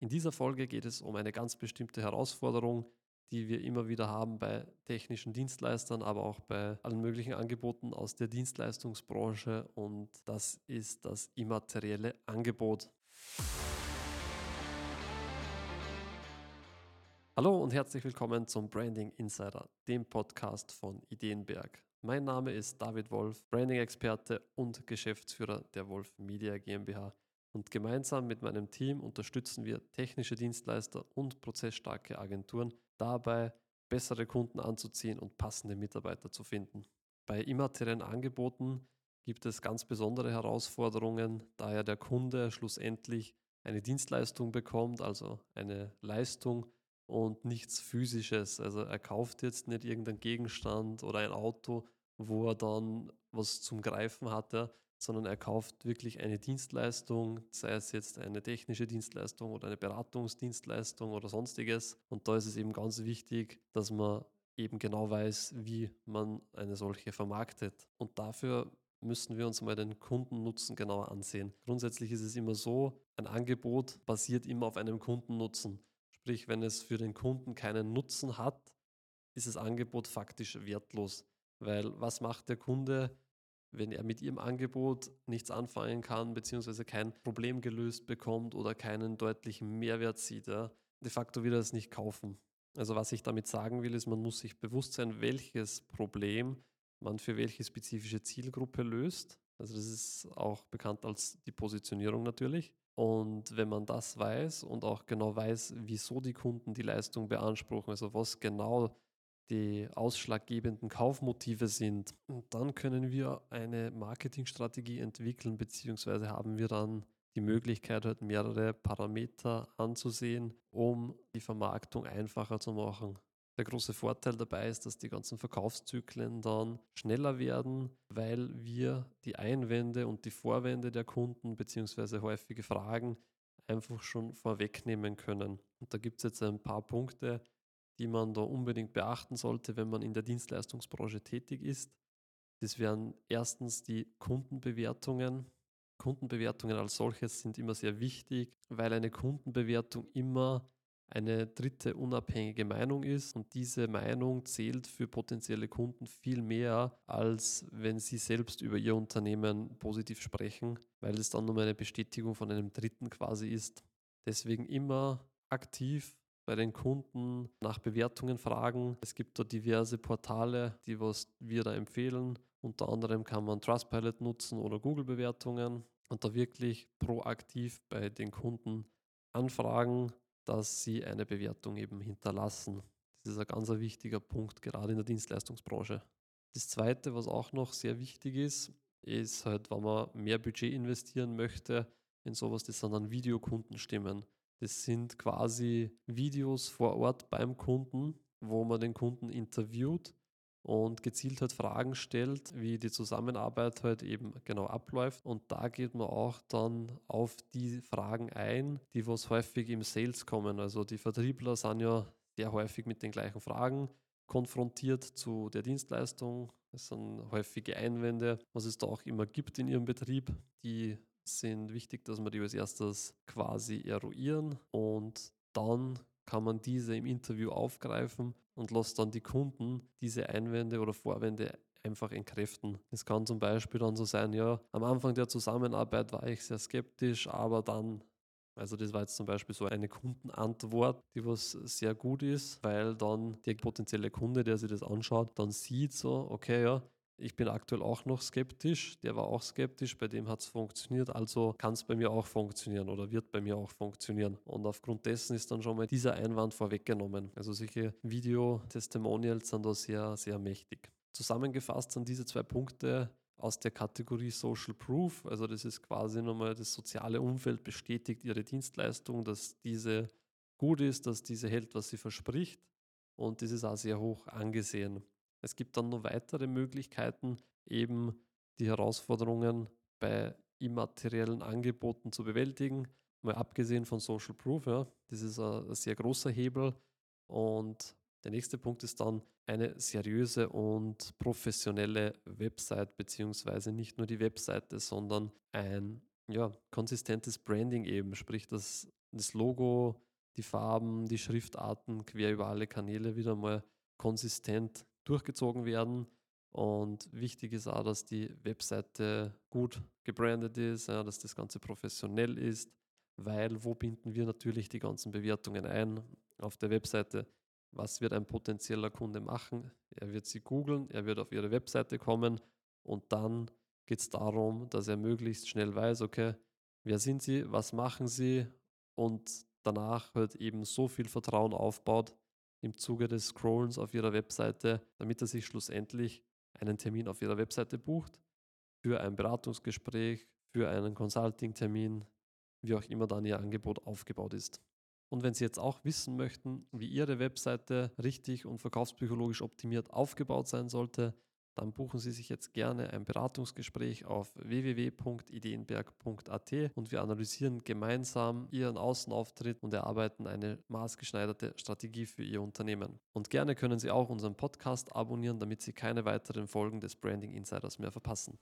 In dieser Folge geht es um eine ganz bestimmte Herausforderung, die wir immer wieder haben bei technischen Dienstleistern, aber auch bei allen möglichen Angeboten aus der Dienstleistungsbranche und das ist das immaterielle Angebot. Hallo und herzlich willkommen zum Branding Insider, dem Podcast von Ideenberg. Mein Name ist David Wolf, Branding-Experte und Geschäftsführer der Wolf Media GmbH. Und gemeinsam mit meinem Team unterstützen wir technische Dienstleister und prozessstarke Agenturen dabei, bessere Kunden anzuziehen und passende Mitarbeiter zu finden. Bei immateriellen Angeboten gibt es ganz besondere Herausforderungen, da ja der Kunde schlussendlich eine Dienstleistung bekommt, also eine Leistung und nichts Physisches. Also er kauft jetzt nicht irgendeinen Gegenstand oder ein Auto, wo er dann was zum Greifen hatte, sondern er kauft wirklich eine Dienstleistung, sei es jetzt eine technische Dienstleistung oder eine Beratungsdienstleistung oder sonstiges. Und da ist es eben ganz wichtig, dass man eben genau weiß, wie man eine solche vermarktet. Und dafür müssen wir uns mal den Kundennutzen genauer ansehen. Grundsätzlich ist es immer so, ein Angebot basiert immer auf einem Kundennutzen. Sprich, wenn es für den Kunden keinen Nutzen hat, ist das Angebot faktisch wertlos. Weil was macht der Kunde? Wenn er mit ihrem Angebot nichts anfangen kann, beziehungsweise kein Problem gelöst bekommt oder keinen deutlichen Mehrwert sieht, ja, de facto wird er es nicht kaufen. Also was ich damit sagen will, ist, man muss sich bewusst sein, welches Problem man für welche spezifische Zielgruppe löst. Also das ist auch bekannt als die Positionierung natürlich. Und wenn man das weiß und auch genau weiß, wieso die Kunden die Leistung beanspruchen, also was genau die ausschlaggebenden Kaufmotive sind. Und dann können wir eine Marketingstrategie entwickeln, beziehungsweise haben wir dann die Möglichkeit, halt mehrere Parameter anzusehen, um die Vermarktung einfacher zu machen. Der große Vorteil dabei ist, dass die ganzen Verkaufszyklen dann schneller werden, weil wir die Einwände und die Vorwände der Kunden beziehungsweise häufige Fragen einfach schon vorwegnehmen können. Und da gibt es jetzt ein paar Punkte, die man da unbedingt beachten sollte, wenn man in der Dienstleistungsbranche tätig ist. Das wären erstens die Kundenbewertungen. Kundenbewertungen als solches sind immer sehr wichtig, weil eine Kundenbewertung immer eine dritte unabhängige Meinung ist und diese Meinung zählt für potenzielle Kunden viel mehr, als wenn sie selbst über ihr Unternehmen positiv sprechen, weil es dann nur eine Bestätigung von einem Dritten quasi ist. Deswegen immer aktiv bei den Kunden nach Bewertungen fragen. Es gibt da diverse Portale, die was wir da empfehlen. Unter anderem kann man Trustpilot nutzen oder Google-Bewertungen und da wirklich proaktiv bei den Kunden anfragen, dass sie eine Bewertung eben hinterlassen. Das ist ein ganz wichtiger Punkt, gerade in der Dienstleistungsbranche. Das Zweite, was auch noch sehr wichtig ist, ist halt, wenn man mehr Budget investieren möchte in sowas, das sind dann Videokundenstimmen. Das sind quasi Videos vor Ort beim Kunden, wo man den Kunden interviewt und gezielt halt Fragen stellt, wie die Zusammenarbeit halt eben genau abläuft. Und da geht man auch dann auf die Fragen ein, die was häufig im Sales kommen. Also die Vertriebler sind ja sehr häufig mit den gleichen Fragen konfrontiert zu der Dienstleistung. Es sind häufige Einwände, was es da auch immer gibt in ihrem Betrieb, die sind wichtig, dass wir die als erstes quasi eruieren und dann kann man diese im Interview aufgreifen und lässt dann die Kunden diese Einwände oder Vorwände einfach entkräften. Es kann zum Beispiel dann so sein, ja, am Anfang der Zusammenarbeit war ich sehr skeptisch, aber dann, also das war jetzt zum Beispiel so eine Kundenantwort, die was sehr gut ist, weil dann der potenzielle Kunde, der sich das anschaut, dann sieht so, okay, ja, ich bin aktuell auch noch skeptisch. Der war auch skeptisch, bei dem hat es funktioniert. Also kann es bei mir auch funktionieren oder wird bei mir auch funktionieren. Und aufgrund dessen ist dann schon mal dieser Einwand vorweggenommen. Also solche Video-Testimonials sind da sehr, sehr mächtig. Zusammengefasst sind diese zwei Punkte aus der Kategorie Social Proof. Also das ist quasi nochmal das soziale Umfeld bestätigt ihre Dienstleistung, dass diese gut ist, dass diese hält, was sie verspricht. Und das ist auch sehr hoch angesehen. Es gibt dann noch weitere Möglichkeiten, eben die Herausforderungen bei immateriellen Angeboten zu bewältigen. Mal abgesehen von Social Proof, ja, das ist ein, sehr großer Hebel. Und der nächste Punkt ist dann eine seriöse und professionelle Website, beziehungsweise nicht nur die Webseite, sondern ein ja, konsistentes Branding eben, sprich, dass das Logo, die Farben, die Schriftarten quer über alle Kanäle wieder mal konsistent durchgezogen werden. Und wichtig ist auch, dass die Webseite gut gebrandet ist, ja, dass das Ganze professionell ist, weil wo binden wir natürlich die ganzen Bewertungen ein auf der Webseite? Was wird ein potenzieller Kunde machen? Er wird sie googeln, er wird auf ihre Webseite kommen und dann geht es darum, dass er möglichst schnell weiß, okay, wer sind sie, was machen sie und danach halt eben so viel Vertrauen aufbaut im Zuge des Scrollens auf ihrer Webseite, damit er sich schlussendlich einen Termin auf ihrer Webseite bucht für ein Beratungsgespräch, für einen Consulting-Termin, wie auch immer dann ihr Angebot aufgebaut ist. Und wenn Sie jetzt auch wissen möchten, wie Ihre Webseite richtig und verkaufspsychologisch optimiert aufgebaut sein sollte, dann buchen Sie sich jetzt gerne ein Beratungsgespräch auf www.ideenberg.at und wir analysieren gemeinsam Ihren Außenauftritt und erarbeiten eine maßgeschneiderte Strategie für Ihr Unternehmen. Und gerne können Sie auch unseren Podcast abonnieren, damit Sie keine weiteren Folgen des Branding Insiders mehr verpassen.